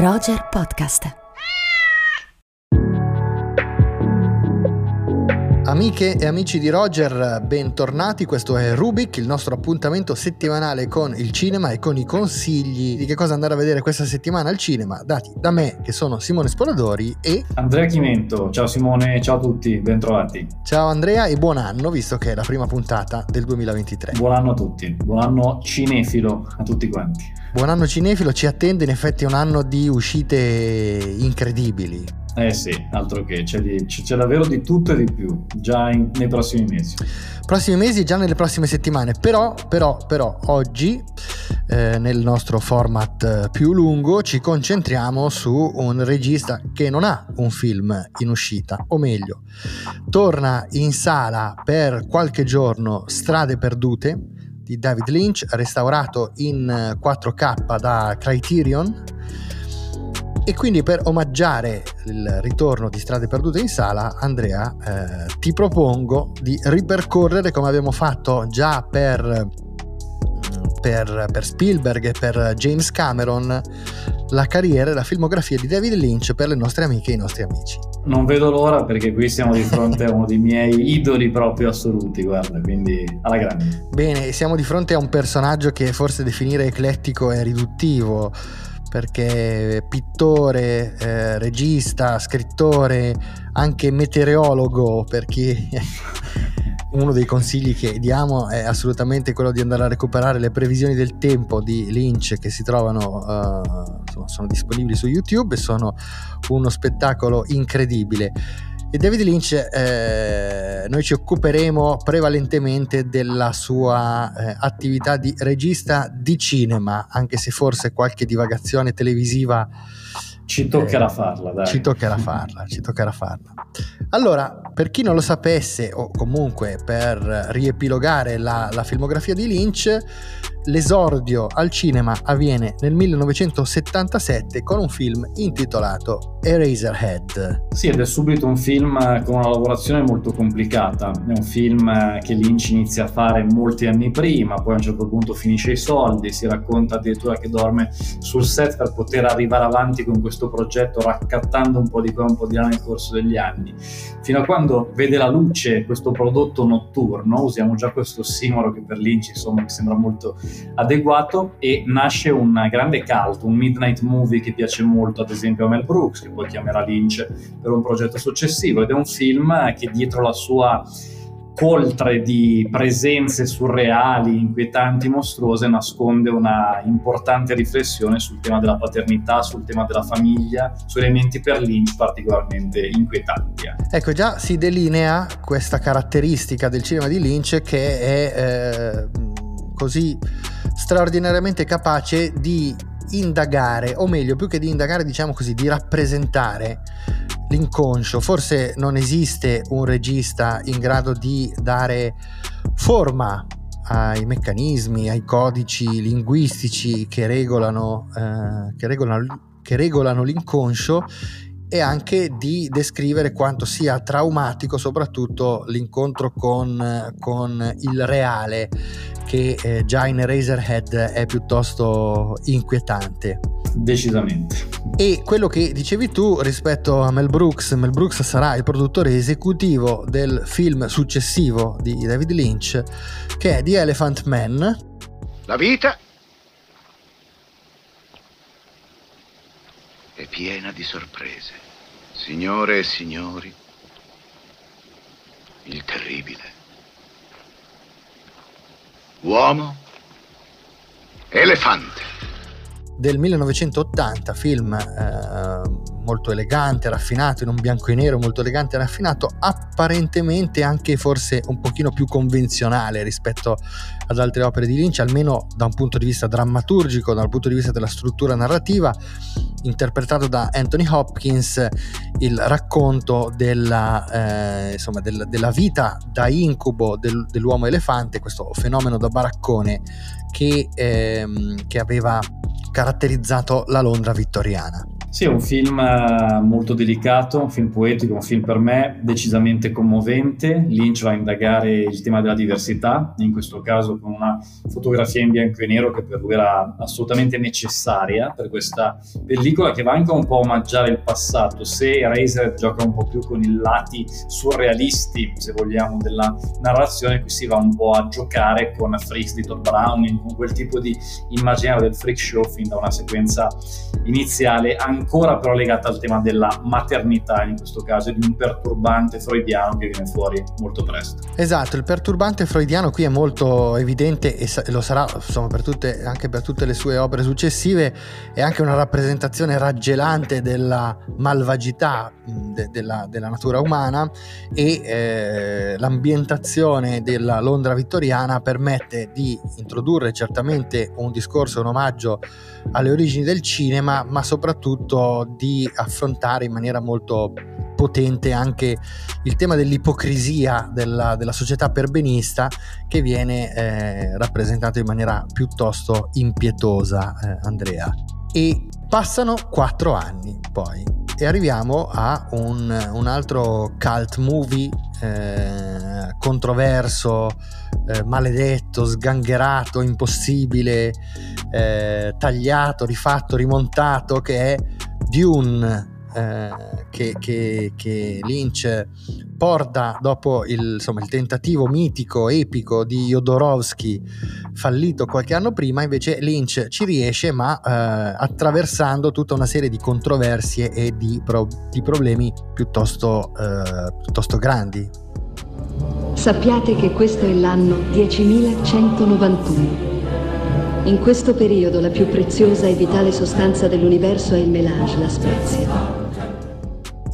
Roger Podcast. Amiche e amici di Roger, bentornati. Questo è Rubik, il nostro appuntamento settimanale con il cinema e con i consigli di che cosa andare a vedere questa settimana al cinema, dati da me, che sono Simone Sporadori e Andrea Chimento. Ciao Simone, ciao a tutti, bentrovati. Ciao Andrea e buon anno, visto che è la prima puntata del 2023. Buon anno a tutti, buon anno cinefilo a tutti quanti. Buon anno cinefilo, ci attende in effetti un anno di uscite incredibili. Eh sì, altro che, c'è, di, c'è davvero di tutto e di più, già in, nei prossimi mesi. Prossimi mesi, già nelle prossime settimane, però, però, però oggi eh, nel nostro format eh, più lungo ci concentriamo su un regista che non ha un film in uscita, o meglio, torna in sala per qualche giorno Strade Perdute di David Lynch, restaurato in 4K da Criterion e quindi per omaggiare il ritorno di Strade Perdute in sala, Andrea, eh, ti propongo di ripercorrere come abbiamo fatto già per, per, per Spielberg e per James Cameron la carriera e la filmografia di David Lynch per le nostre amiche e i nostri amici. Non vedo l'ora perché qui siamo di fronte a uno dei miei idoli proprio assoluti, guarda, quindi alla grande. Bene, siamo di fronte a un personaggio che forse definire eclettico è riduttivo perché pittore, eh, regista, scrittore, anche meteorologo, perché uno dei consigli che diamo è assolutamente quello di andare a recuperare le previsioni del tempo di Lynch che si trovano, uh, sono disponibili su YouTube e sono uno spettacolo incredibile. E David Lynch, eh, noi ci occuperemo prevalentemente della sua eh, attività di regista di cinema, anche se forse qualche divagazione televisiva ci toccherà eh, farla, dai. Ci toccherà farla, ci toccherà farla. Allora, per chi non lo sapesse, o comunque per riepilogare la, la filmografia di Lynch, l'esordio al cinema avviene nel 1977 con un film intitolato Eraserhead. Sì, ed è subito un film con una lavorazione molto complicata. È un film che Lynch inizia a fare molti anni prima, poi a un certo punto finisce i soldi, si racconta addirittura che dorme sul set per poter arrivare avanti con questo progetto, raccattando un po' di qua un po' di là nel corso degli anni. Fino a quando vede la luce questo prodotto notturno, usiamo già questo simolo che per Lynch insomma mi sembra molto adeguato e nasce un grande cult, un midnight movie che piace molto ad esempio a Mel Brooks, che poi chiamerà Lynch per un progetto successivo ed è un film che dietro la sua coltre di presenze surreali, inquietanti, mostruose, nasconde una importante riflessione sul tema della paternità, sul tema della famiglia, su elementi per Lynch particolarmente inquietanti. Ecco, già si delinea questa caratteristica del cinema di Lynch che è eh, così straordinariamente capace di indagare, o meglio, più che di indagare, diciamo così, di rappresentare l'inconscio. Forse non esiste un regista in grado di dare forma ai meccanismi, ai codici linguistici che regolano, eh, che regolano, che regolano l'inconscio e anche di descrivere quanto sia traumatico soprattutto l'incontro con, con il reale che eh, già in Eraserhead è piuttosto inquietante. Decisamente. E quello che dicevi tu rispetto a Mel Brooks, Mel Brooks sarà il produttore esecutivo del film successivo di David Lynch, che è The Elephant Man. La vita è piena di sorprese. Signore e signori, il terribile. Uomo, elefante. Del 1980, film eh, molto elegante, raffinato, in un bianco e nero molto elegante e raffinato, apparentemente anche forse un pochino più convenzionale rispetto ad altre opere di Lynch, almeno da un punto di vista drammaturgico, dal punto di vista della struttura narrativa, interpretato da Anthony Hopkins, il racconto della, eh, insomma, del, della vita da incubo del, dell'uomo elefante, questo fenomeno da baraccone che, ehm, che aveva caratterizzato la Londra vittoriana. Sì, è un film eh, molto delicato, un film poetico, un film per me decisamente commovente. Lynch va a indagare il tema della diversità, in questo caso con una fotografia in bianco e nero che per lui era assolutamente necessaria per questa pellicola che va anche un po' a omaggiare il passato. Se Razer gioca un po' più con i lati surrealisti, se vogliamo, della narrazione, qui si va un po' a giocare con Freaks di Todd Browning, con quel tipo di immaginario del freak show fin da una sequenza iniziale ancora però legata al tema della maternità in questo caso di un perturbante freudiano che viene fuori molto presto. Esatto, il perturbante freudiano qui è molto evidente e lo sarà insomma per tutte, anche per tutte le sue opere successive, è anche una rappresentazione raggelante della malvagità de, della, della, natura umana e eh, l'ambientazione della Londra vittoriana permette di introdurre certamente un discorso, un omaggio alle origini del cinema, ma soprattutto di affrontare in maniera molto potente anche il tema dell'ipocrisia della, della società perbenista che viene eh, rappresentato in maniera piuttosto impietosa, eh, Andrea. E passano quattro anni poi e arriviamo a un, un altro cult movie eh, controverso, eh, maledetto, sgangherato, impossibile, eh, tagliato, rifatto, rimontato, che è Dune. Eh, che, che, che, Lynch porta dopo il, insomma, il, tentativo mitico, epico di Jodorowsky fallito qualche anno prima, invece Lynch ci riesce ma eh, attraversando tutta una serie di controversie e di, pro, di problemi piuttosto, eh, piuttosto grandi. Sappiate che questo è l'anno 10191. In questo periodo la più preziosa e vitale sostanza dell'universo è il melange, la spezia.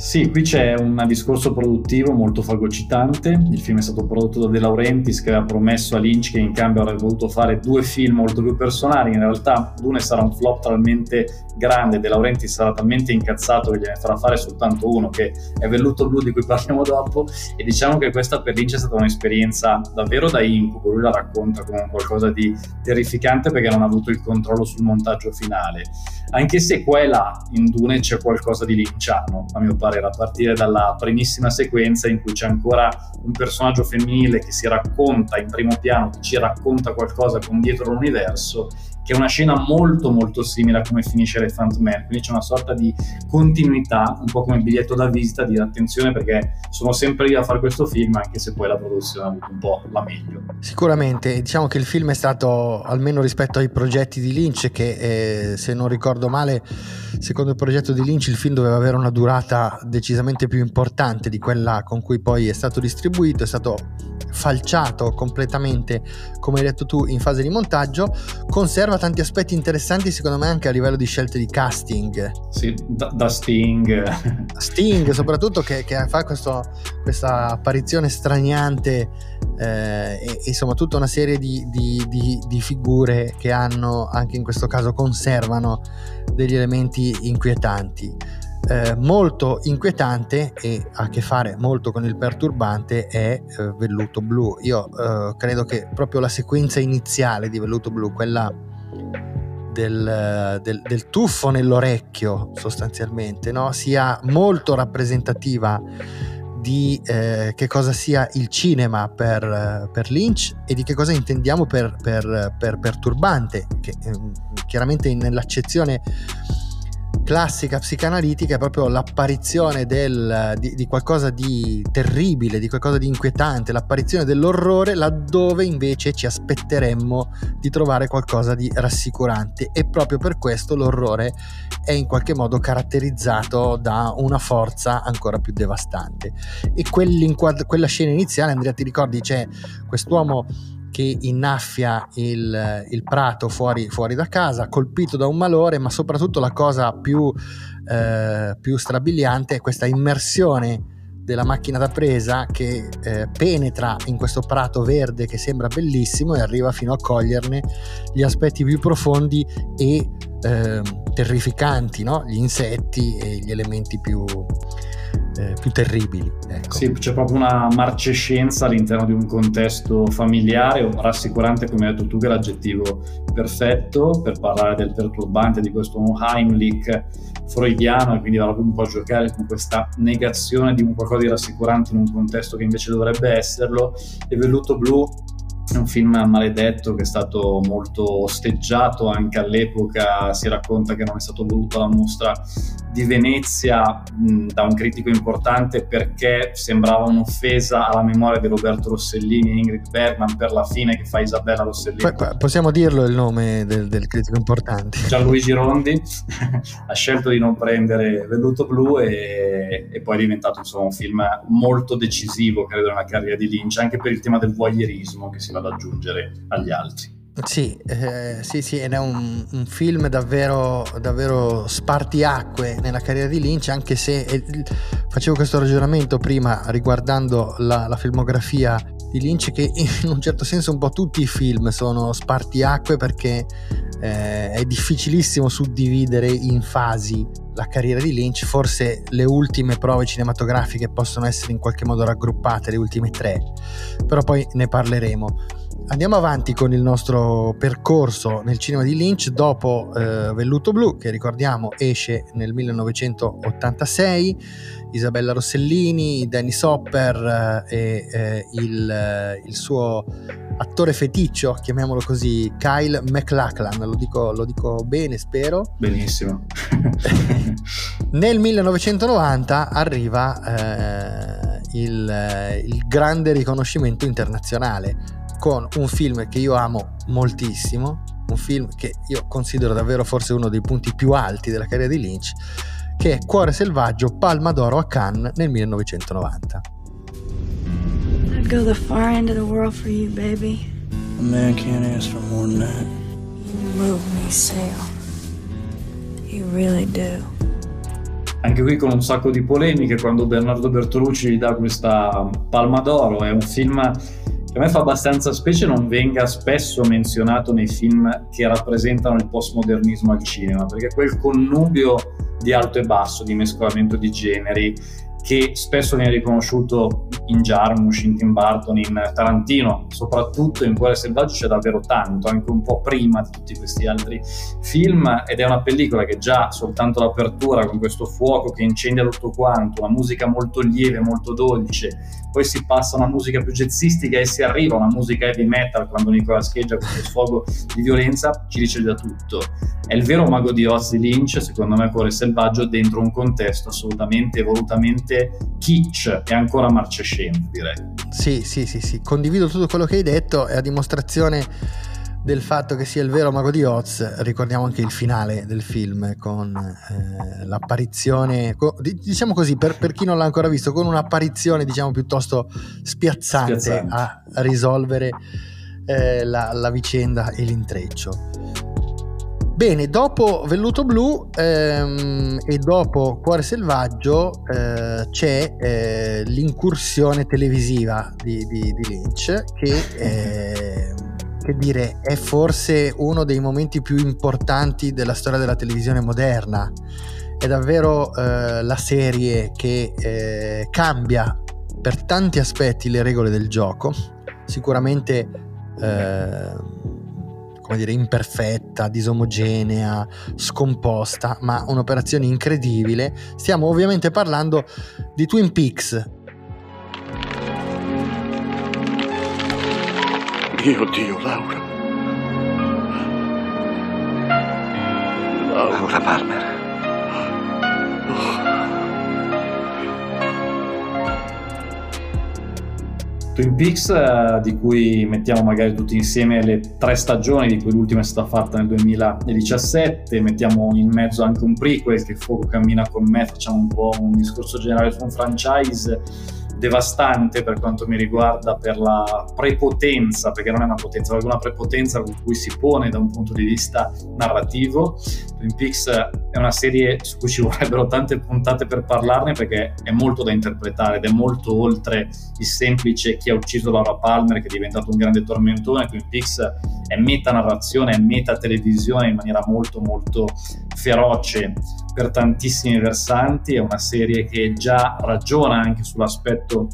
Sì, qui c'è un discorso produttivo molto fagocitante. Il film è stato prodotto da De Laurentiis che aveva promesso a Lynch che in cambio avrebbe voluto fare due film molto più personali. In realtà Dune sarà un flop talmente grande, De Laurentiis sarà talmente incazzato che gliene farà fare soltanto uno, che è Velluto Blu di cui parliamo dopo. E diciamo che questa per Lynch è stata un'esperienza davvero da incubo. Lui la racconta come qualcosa di terrificante perché non ha avuto il controllo sul montaggio finale. Anche se qua e là in Dune c'è qualcosa di linciano, a mio parere a partire dalla primissima sequenza in cui c'è ancora un personaggio femminile che si racconta in primo piano, che ci racconta qualcosa con dietro l'universo che è una scena molto molto simile a come finisce Elephant Man, quindi c'è una sorta di continuità, un po' come il biglietto da visita, di attenzione perché sono sempre lì a fare questo film, anche se poi la produzione ha avuto un po' la meglio. Sicuramente, diciamo che il film è stato, almeno rispetto ai progetti di Lynch, che eh, se non ricordo male, secondo il progetto di Lynch il film doveva avere una durata decisamente più importante di quella con cui poi è stato distribuito, è stato falciato completamente, come hai detto tu, in fase di montaggio, conserva tanti aspetti interessanti secondo me anche a livello di scelte di casting. Sì, da, da Sting. Sting soprattutto che, che fa questo, questa apparizione straniante eh, e insomma tutta una serie di, di, di, di figure che hanno, anche in questo caso conservano degli elementi inquietanti eh, molto inquietante e ha a che fare molto con il perturbante è eh, Velluto Blu. Io eh, credo che proprio la sequenza iniziale di Velluto Blu, quella del, del, del tuffo nell'orecchio sostanzialmente, no? sia molto rappresentativa di eh, che cosa sia il cinema per, per, Lynch e di che cosa intendiamo per, per, per perturbante, che eh, chiaramente nell'accezione classica psicanalitica è proprio l'apparizione del, di, di, qualcosa di terribile, di qualcosa di inquietante, l'apparizione dell'orrore laddove invece ci aspetteremmo di trovare qualcosa di rassicurante e proprio per questo l'orrore è in qualche modo caratterizzato da una forza ancora più devastante. E quella scena iniziale, Andrea ti ricordi, c'è quest'uomo che innaffia il, il prato fuori, fuori, da casa, colpito da un malore, ma soprattutto la cosa più, eh, più strabiliante è questa immersione della macchina da presa che eh, penetra in questo prato verde che sembra bellissimo e arriva fino a coglierne gli aspetti più profondi e eh, terrificanti, no? gli insetti e gli elementi più, eh, più terribili. Ecco. Sì, c'è proprio una marcescenza all'interno di un contesto familiare, rassicurante, come hai detto tu, che è l'aggettivo perfetto per parlare del perturbante di questo Heimlich freudiano e quindi va un po' a giocare con questa negazione di un qualcosa di rassicurante in un contesto che invece dovrebbe esserlo. E Velluto Blu è un film maledetto che è stato molto osteggiato anche all'epoca, si racconta che non è stato voluto alla mostra di Venezia mh, da un critico importante perché sembrava un'offesa alla memoria di Roberto Rossellini e Ingrid Bergman per la fine che fa Isabella Rossellini. Poi, possiamo dirlo il nome del, del critico importante. Gianluigi Rondi ha scelto di non prendere Velluto Blu e, e, poi è diventato insomma, un film molto decisivo credo nella carriera di Lynch anche per il tema del voyeurismo che si va ad aggiungere agli altri. Sì, eh, sì, sì, ed è un, un, film davvero, davvero spartiacque nella carriera di Lynch, anche se eh, facevo questo ragionamento prima riguardando la, la, filmografia di Lynch, che in un certo senso un po' tutti i film sono spartiacque perché eh, è difficilissimo suddividere in fasi la carriera di Lynch, forse le ultime prove cinematografiche possono essere in qualche modo raggruppate, le ultime tre, però poi ne parleremo. Andiamo avanti con il nostro percorso nel cinema di Lynch dopo eh, Velluto Blu, che ricordiamo esce nel 1986, Isabella Rossellini, Dennis Hopper eh, e eh, il, eh, il, suo attore feticcio, chiamiamolo così, Kyle McLachlan, lo dico, lo dico bene spero. Benissimo. nel 1990 arriva eh, il, il grande riconoscimento internazionale con un film che io amo moltissimo, un film che io considero davvero forse uno dei punti più alti della carriera di Lynch, che è Cuore selvaggio, Palma d'Oro a Cannes nel 1990. I'd go the far end of the world for you, baby. A man can't ask for more than that. You move me, Sale. You really do. Anche qui con un sacco di polemiche quando Bernardo Bertolucci gli dà questa Palma d'Oro, è un film a me fa abbastanza specie non venga spesso menzionato nei film che rappresentano il postmodernismo al cinema, perché quel connubio di alto e basso, di mescolamento di generi, che spesso viene riconosciuto in Jarmusch, in Tim Burton, in Tarantino, soprattutto in Cuore Selvaggio c'è davvero tanto, anche un po' prima di tutti questi altri film. Ed è una pellicola che già soltanto l'apertura con questo fuoco che incendia tutto quanto, una musica molto lieve, molto dolce, poi si passa a una musica più jazzistica e si arriva a una musica heavy metal quando Nicola scheggia questo sfogo di violenza, ci dice già tutto. È il vero mago di Oz di Lynch, secondo me Cuore Selvaggio, dentro un contesto assolutamente, volutamente kitsch e ancora marcescente, direi. Sì, sì, sì, sì, condivido tutto quello che hai detto e a dimostrazione del fatto che sia il vero mago di Oz, ricordiamo anche il finale del film con eh, l'apparizione, diciamo così, per, per, chi non l'ha ancora visto, con un'apparizione diciamo piuttosto spiazzante, spiazzante. a risolvere eh, la, la vicenda e l'intreccio. Bene, dopo Velluto Blu ehm, e dopo Cuore Selvaggio eh, c'è eh, l'incursione televisiva di, di, di Lynch che, eh, che, dire, è forse uno dei momenti più importanti della storia della televisione moderna. È davvero eh, la serie che eh, cambia per tanti aspetti le regole del gioco. Sicuramente eh, come dire, imperfetta, disomogenea, scomposta, ma un'operazione incredibile. Stiamo ovviamente parlando di Twin Peaks. Dio Dio, Laura. Laura Palmer. Twin Peaks, eh, di cui mettiamo magari tutti insieme le tre stagioni, di cui l'ultima è stata fatta nel 2017, mettiamo in mezzo anche un prequel che Fuoco cammina con me, facciamo un po' un discorso generale su un franchise devastante per quanto mi riguarda per la prepotenza, perché non è una potenza, ma una prepotenza con cui si pone da un punto di vista narrativo. Twin Peaks è una serie su cui ci vorrebbero tante puntate per parlarne perché è molto da interpretare ed è molto oltre il semplice chi ha ucciso Laura Palmer che è diventato un grande tormentone. Twin Peaks è meta narrazione, è meta televisione in maniera molto molto feroce per tantissimi versanti. È una serie che già ragiona anche sull'aspetto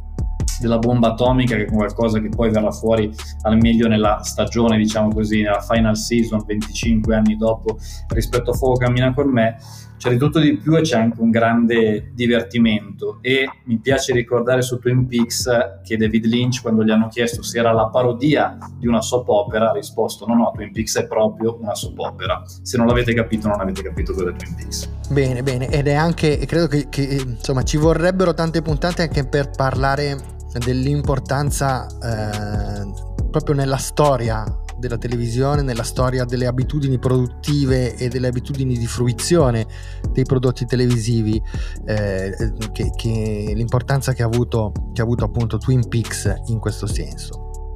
della bomba atomica che è qualcosa che poi verrà fuori al meglio nella stagione diciamo così nella final season 25 anni dopo rispetto a Fuoco cammina con me c'è di tutto di più e c'è anche un grande divertimento. E mi piace ricordare su Twin Peaks che David Lynch quando gli hanno chiesto se era la parodia di una soap opera ha risposto no no Twin Peaks è proprio una soap opera. Se non l'avete capito non avete capito cosa è Twin Peaks. Bene bene. Ed è anche credo che, che insomma ci vorrebbero tante puntate anche per parlare dell'importanza eh, proprio nella storia della televisione, nella storia delle abitudini produttive e delle abitudini di fruizione dei prodotti televisivi, eh, che, che l'importanza che ha, avuto, che ha avuto appunto Twin Peaks in questo senso.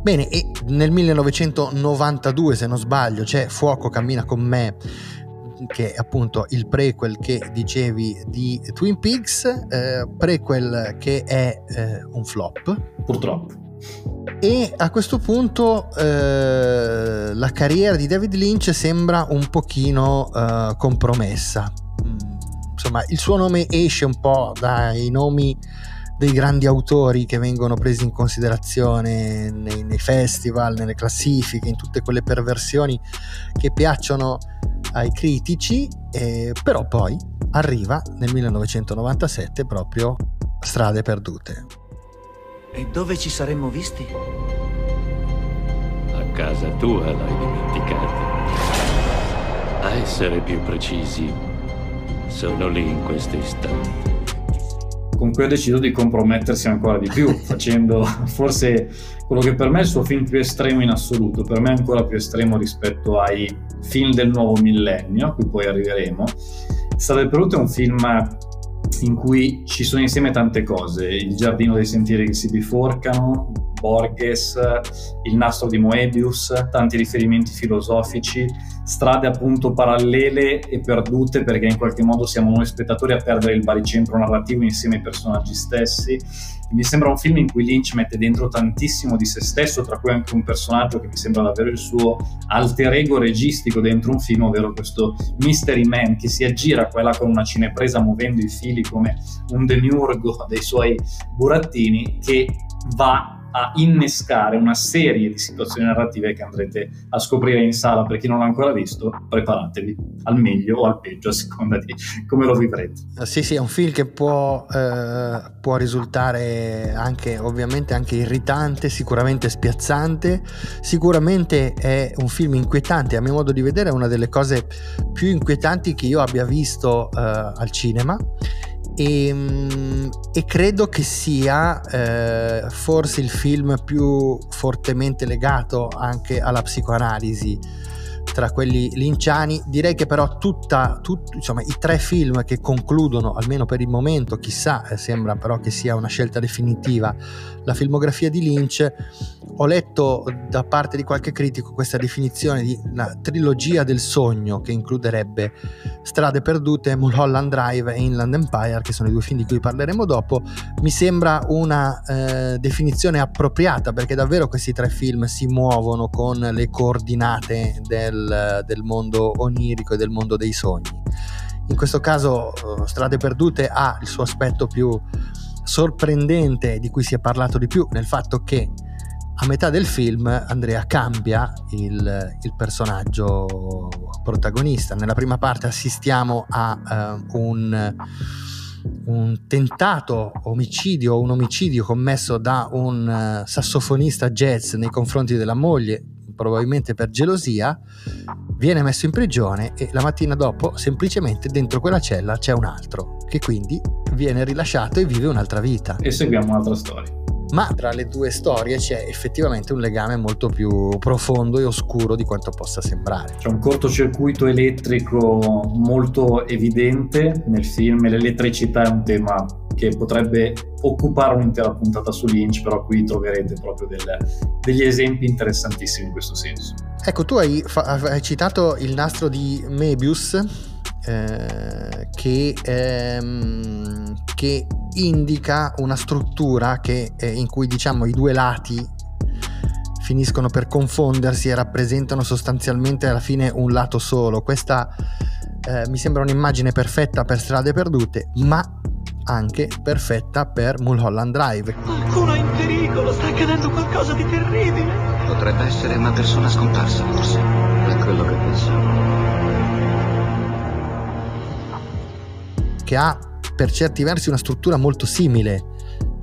Bene, e nel 1992, se non sbaglio, c'è Fuoco cammina con me, che è appunto il prequel che dicevi di Twin Peaks, eh, prequel che è eh, un flop. Purtroppo. E a questo punto eh, la carriera di David Lynch sembra un pochino eh, compromessa. Mm, insomma, il suo nome esce un po' dai nomi dei grandi autori che vengono presi in considerazione nei, nei festival, nelle classifiche, in tutte quelle perversioni che piacciono ai critici, eh, però poi arriva nel 1997 proprio Strade perdute. E dove ci saremmo visti? A casa tua l'hai dimenticato. A essere più precisi, sono lì in questo istante con cui ha deciso di compromettersi ancora di più, facendo forse quello che per me è il suo film più estremo in assoluto, per me è ancora più estremo rispetto ai film del nuovo millennio, a cui poi arriveremo. Strade Perute è un film in cui ci sono insieme tante cose, il giardino dei sentieri che si biforcano, Borges, il nastro di Moebius, tanti riferimenti filosofici, strade appunto parallele e perdute perché in qualche modo siamo noi spettatori a perdere il baricentro narrativo insieme ai personaggi stessi. Mi sembra un film in cui Lynch mette dentro tantissimo di se stesso, tra cui anche un personaggio che mi sembra davvero il suo alter ego registico dentro un film, ovvero questo Mystery Man che si aggira qua e là con una cinepresa muovendo i fili come un demiurgo dei suoi burattini che va a innescare una serie di situazioni narrative che andrete a scoprire in sala. Per chi non l'ha ancora visto, preparatevi al meglio o al peggio, a seconda di come lo vivrete. Eh, sì, sì, è un film che può, eh, può risultare anche, ovviamente, anche irritante, sicuramente spiazzante. Sicuramente è un film inquietante. A mio modo di vedere, è una delle cose più inquietanti che io abbia visto eh, al cinema e, ehm, e, credo che sia eh, forse il film più fortemente legato anche alla psicoanalisi tra quelli linciani. Direi che però tutta, tut, insomma, i tre film che concludono, almeno per il momento, chissà, eh, sembra però che sia una scelta definitiva, la filmografia di Lynch, ho letto da parte di qualche critico questa definizione di una trilogia del sogno che includerebbe Strade perdute, Mulholland Drive e Inland Empire, che sono i due film di cui parleremo dopo. Mi sembra una eh, definizione appropriata perché davvero questi tre film si muovono con le coordinate del, del mondo onirico e del mondo dei sogni. In questo caso eh, Strade perdute ha il suo aspetto più sorprendente di cui si è parlato di più nel fatto che a metà del film Andrea cambia il, il personaggio protagonista. Nella prima parte assistiamo a uh, un, un, tentato omicidio, un omicidio commesso da un uh, sassofonista jazz nei confronti della moglie, probabilmente per gelosia, viene messo in prigione e la mattina dopo semplicemente dentro quella cella c'è un altro che quindi viene rilasciato e vive un'altra vita. E seguiamo un'altra storia ma tra le due storie c'è effettivamente un legame molto più profondo e oscuro di quanto possa sembrare. C'è un cortocircuito elettrico molto evidente nel film l'elettricità è un tema che potrebbe occupare un'intera puntata su Lynch, però qui troverete proprio del, degli esempi interessantissimi in questo senso. Ecco, tu hai, fa- hai citato il nastro di Mebius, eh, che, ehm, che, indica una struttura che, eh, in cui diciamo i due lati finiscono per confondersi e rappresentano sostanzialmente alla fine un lato solo. Questa eh, mi sembra un'immagine perfetta per strade perdute, ma anche perfetta per Mulholland Drive. Qualcuno è in pericolo, sta accadendo qualcosa di terribile. Potrebbe essere una persona scomparsa, forse. È quello che pensavo. Che ha per certi versi una struttura molto simile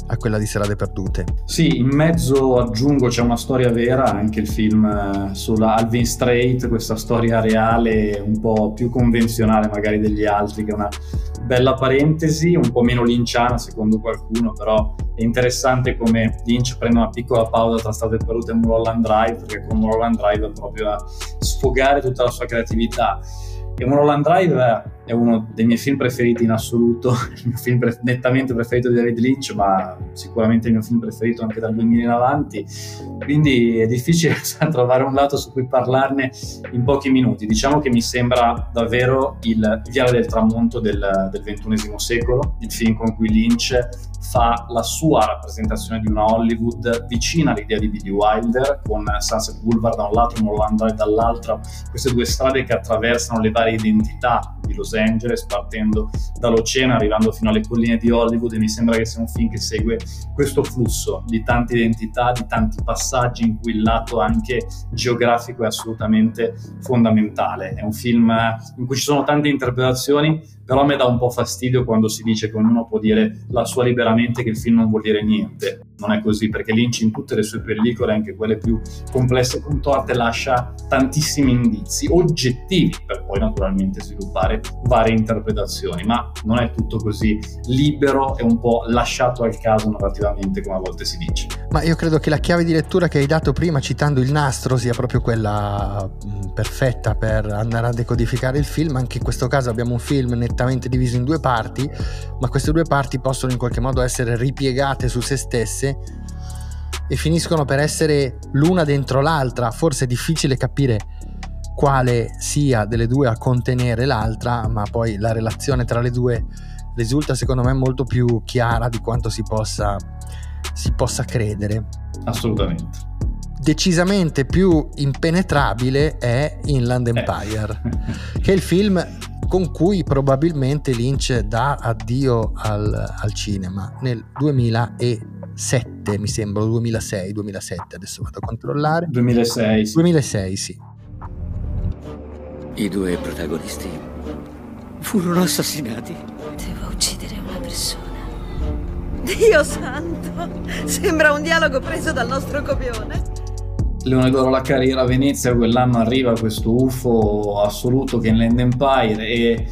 a quella di Serate Perdute. Sì, in mezzo aggiungo c'è una storia vera, anche il film eh, sulla Alvin Strait, questa storia reale un po' più convenzionale magari degli altri, che è una bella parentesi, un po' meno linciana secondo qualcuno, però è interessante come Lynch prende una piccola pausa tra Strade Perdute e Mulholland Drive, perché con Mulholland Drive è proprio a sfogare tutta la sua creatività. E Mulholland Drive è uno dei miei film preferiti in assoluto, il mio film pre- nettamente preferito di David Lynch, ma sicuramente il mio film preferito anche dal 2000 in avanti. Quindi è difficile trovare un lato su cui parlarne in pochi minuti. Diciamo che mi sembra davvero il Viale del tramonto del, del XXI secolo, il film con cui Lynch fa la sua rappresentazione di una Hollywood vicina all'idea di Billy Wilder, con Sunset Boulevard da un lato e Mulholland Drive dall'altro, queste due strade che attraversano le varie identità di Los Angeles, partendo dall'oceano, arrivando fino alle colline di Hollywood e mi sembra che sia un film che segue questo flusso di tante identità, di tanti passaggi in cui il lato anche geografico è assolutamente fondamentale. È un film in cui ci sono tante interpretazioni, però me dà un po' fastidio quando si dice che ognuno può dire la sua liberamente che il film non vuol dire niente. Non è così, perché Lynch in tutte le sue pellicole, anche quelle più complesse e contorte, lascia tantissimi indizi oggettivi per poi naturalmente sviluppare varie interpretazioni, ma non è tutto così libero e un po' lasciato al caso narrativamente come a volte si dice. Ma io credo che la chiave di lettura che hai dato prima citando il nastro sia proprio quella mh, perfetta per andare a decodificare il film, anche in questo caso abbiamo un film nettamente diviso in due parti, ma queste due parti possono in qualche modo essere ripiegate su se stesse e finiscono per essere l'una dentro l'altra, forse è difficile capire quale sia delle due a contenere l'altra, ma poi la relazione tra le due risulta secondo me molto più chiara di quanto si possa, si possa credere. Assolutamente. Decisamente più impenetrabile è Inland eh. Empire, eh. che è il film con cui probabilmente Lynch dà addio al, al cinema nel 2007, mi sembra, 2006, 2007, adesso vado a controllare. 2006, sì. 2006, sì. I due protagonisti furono assassinati. Devo uccidere una persona. Dio santo! Sembra un dialogo preso dal nostro copione. Leone d'Oro la carriera a Venezia, quell'anno arriva questo UFO assoluto che è Land Empire e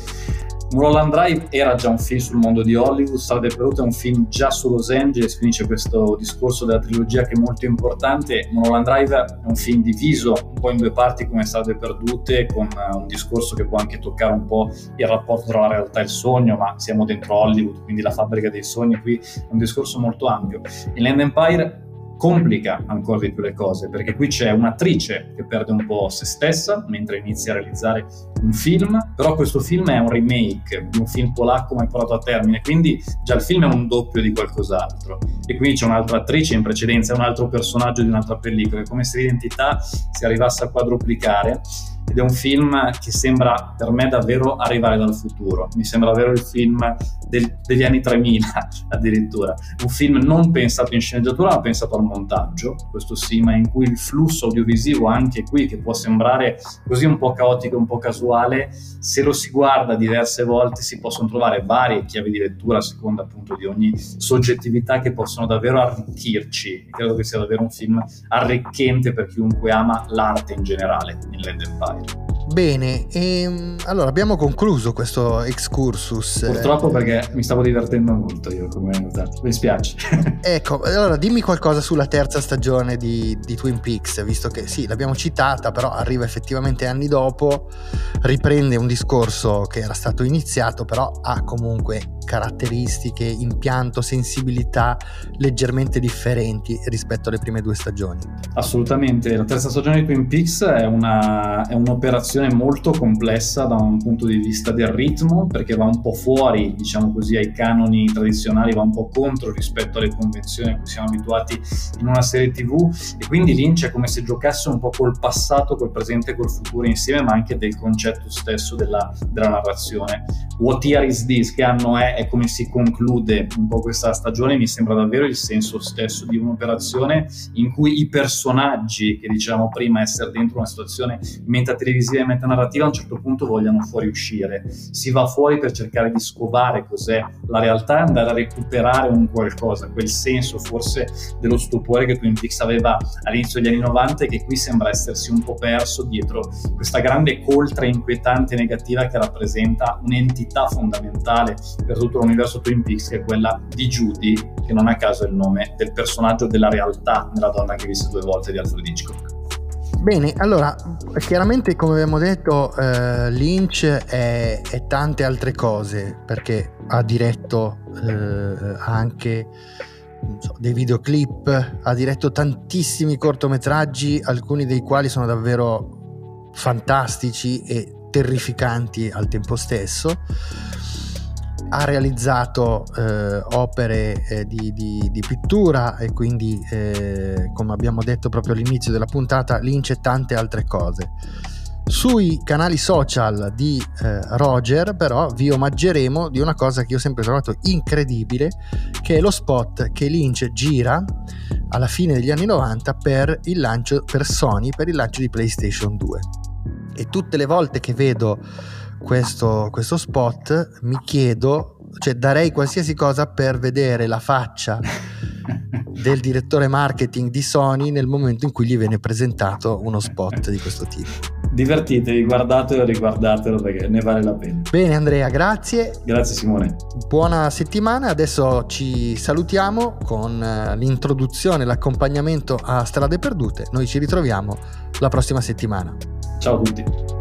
Mulholland Drive era già un film sul mondo di Hollywood, Strade Perdute è un film già su Los Angeles, finisce questo discorso della trilogia che è molto importante. Mulholland Drive è un film diviso un po' in due parti come Strade Perdute, con un discorso che può anche toccare un po' il rapporto tra la realtà e il sogno, ma siamo dentro Hollywood, quindi la fabbrica dei sogni qui è un discorso molto ampio. In Land Empire complica ancora di più le cose perché qui c'è un'attrice che perde un po' se stessa mentre inizia a realizzare un film, però questo film è un remake di un film polacco mai portato a termine, quindi già il film è un doppio di qualcos'altro. E quindi c'è un'altra attrice in precedenza, un altro personaggio di un'altra pellicola, è come se l'identità si arrivasse a quadruplicare. Ed è un film che sembra per me davvero arrivare dal futuro, mi sembra davvero il film del, degli anni 3000 addirittura, un film non pensato in sceneggiatura ma pensato al montaggio, questo sì, ma in cui il flusso audiovisivo anche qui che può sembrare così un po' caotico, un po' casuale, se lo si guarda diverse volte si possono trovare varie chiavi di lettura a seconda appunto di ogni soggettività che possono davvero arricchirci, credo che sia davvero un film arricchente per chiunque ama l'arte in generale in Land Empire. Bene, ehm, allora abbiamo concluso questo excursus. Purtroppo perché mi stavo divertendo molto io, come notato, mi spiace. ecco, allora dimmi qualcosa sulla terza stagione di, di, Twin Peaks, visto che sì, l'abbiamo citata, però arriva effettivamente anni dopo, riprende un discorso che era stato iniziato, però ha comunque caratteristiche, impianto, sensibilità leggermente differenti rispetto alle prime due stagioni. Assolutamente, la terza stagione di Twin Peaks è, una, è un'operazione molto complessa da un punto di vista del ritmo, perché va un po' fuori, diciamo così, ai canoni tradizionali, va un po' contro rispetto alle convenzioni a cui siamo abituati in una serie TV e quindi Lynch è come se giocasse un po' col passato, col presente e col futuro insieme, ma anche del concetto stesso della, della narrazione. What Year is This? Che anno è? È come si conclude un po' questa stagione? Mi sembra davvero il senso stesso di un'operazione in cui i personaggi, che dicevamo prima essere dentro una situazione metatelevisiva e metanarrativa, a un certo punto vogliano fuoriuscire. Si va fuori per cercare di scovare cos'è la realtà e andare a recuperare un qualcosa, quel senso forse dello stupore che Twin Peaks aveva all'inizio degli anni 90 e che qui sembra essersi un po' perso dietro questa grande coltre inquietante e negativa che rappresenta un'entità fondamentale per tutto l'universo Twin Peaks che è quella di Judy, che non a caso è il nome del personaggio della realtà nella donna che visto due volte di Alfred Hitchcock. Bene, allora, chiaramente come abbiamo detto, eh, Lynch è, è, tante altre cose perché ha diretto eh, anche so, dei videoclip, ha diretto tantissimi cortometraggi, alcuni dei quali sono davvero fantastici e terrificanti al tempo stesso. Ha realizzato eh, opere eh, di, di, di, pittura e quindi, eh, come abbiamo detto proprio all'inizio della puntata, Lynch e tante altre cose. Sui canali social di eh, Roger però vi omaggeremo di una cosa che ho sempre trovato incredibile, che è lo spot che Lynch gira alla fine degli anni 90 per il lancio per Sony, per il lancio di PlayStation 2. E tutte le volte che vedo questo, questo spot mi chiedo, cioè darei qualsiasi cosa per vedere la faccia del direttore marketing di Sony nel momento in cui gli viene presentato uno spot di questo tipo divertitevi, guardatelo e riguardatelo perché ne vale la pena. Bene Andrea, grazie. Grazie Simone. Buona settimana, adesso ci salutiamo con eh, l'introduzione, l'accompagnamento a Strade Perdute. Noi ci ritroviamo la prossima settimana. Ciao a tutti.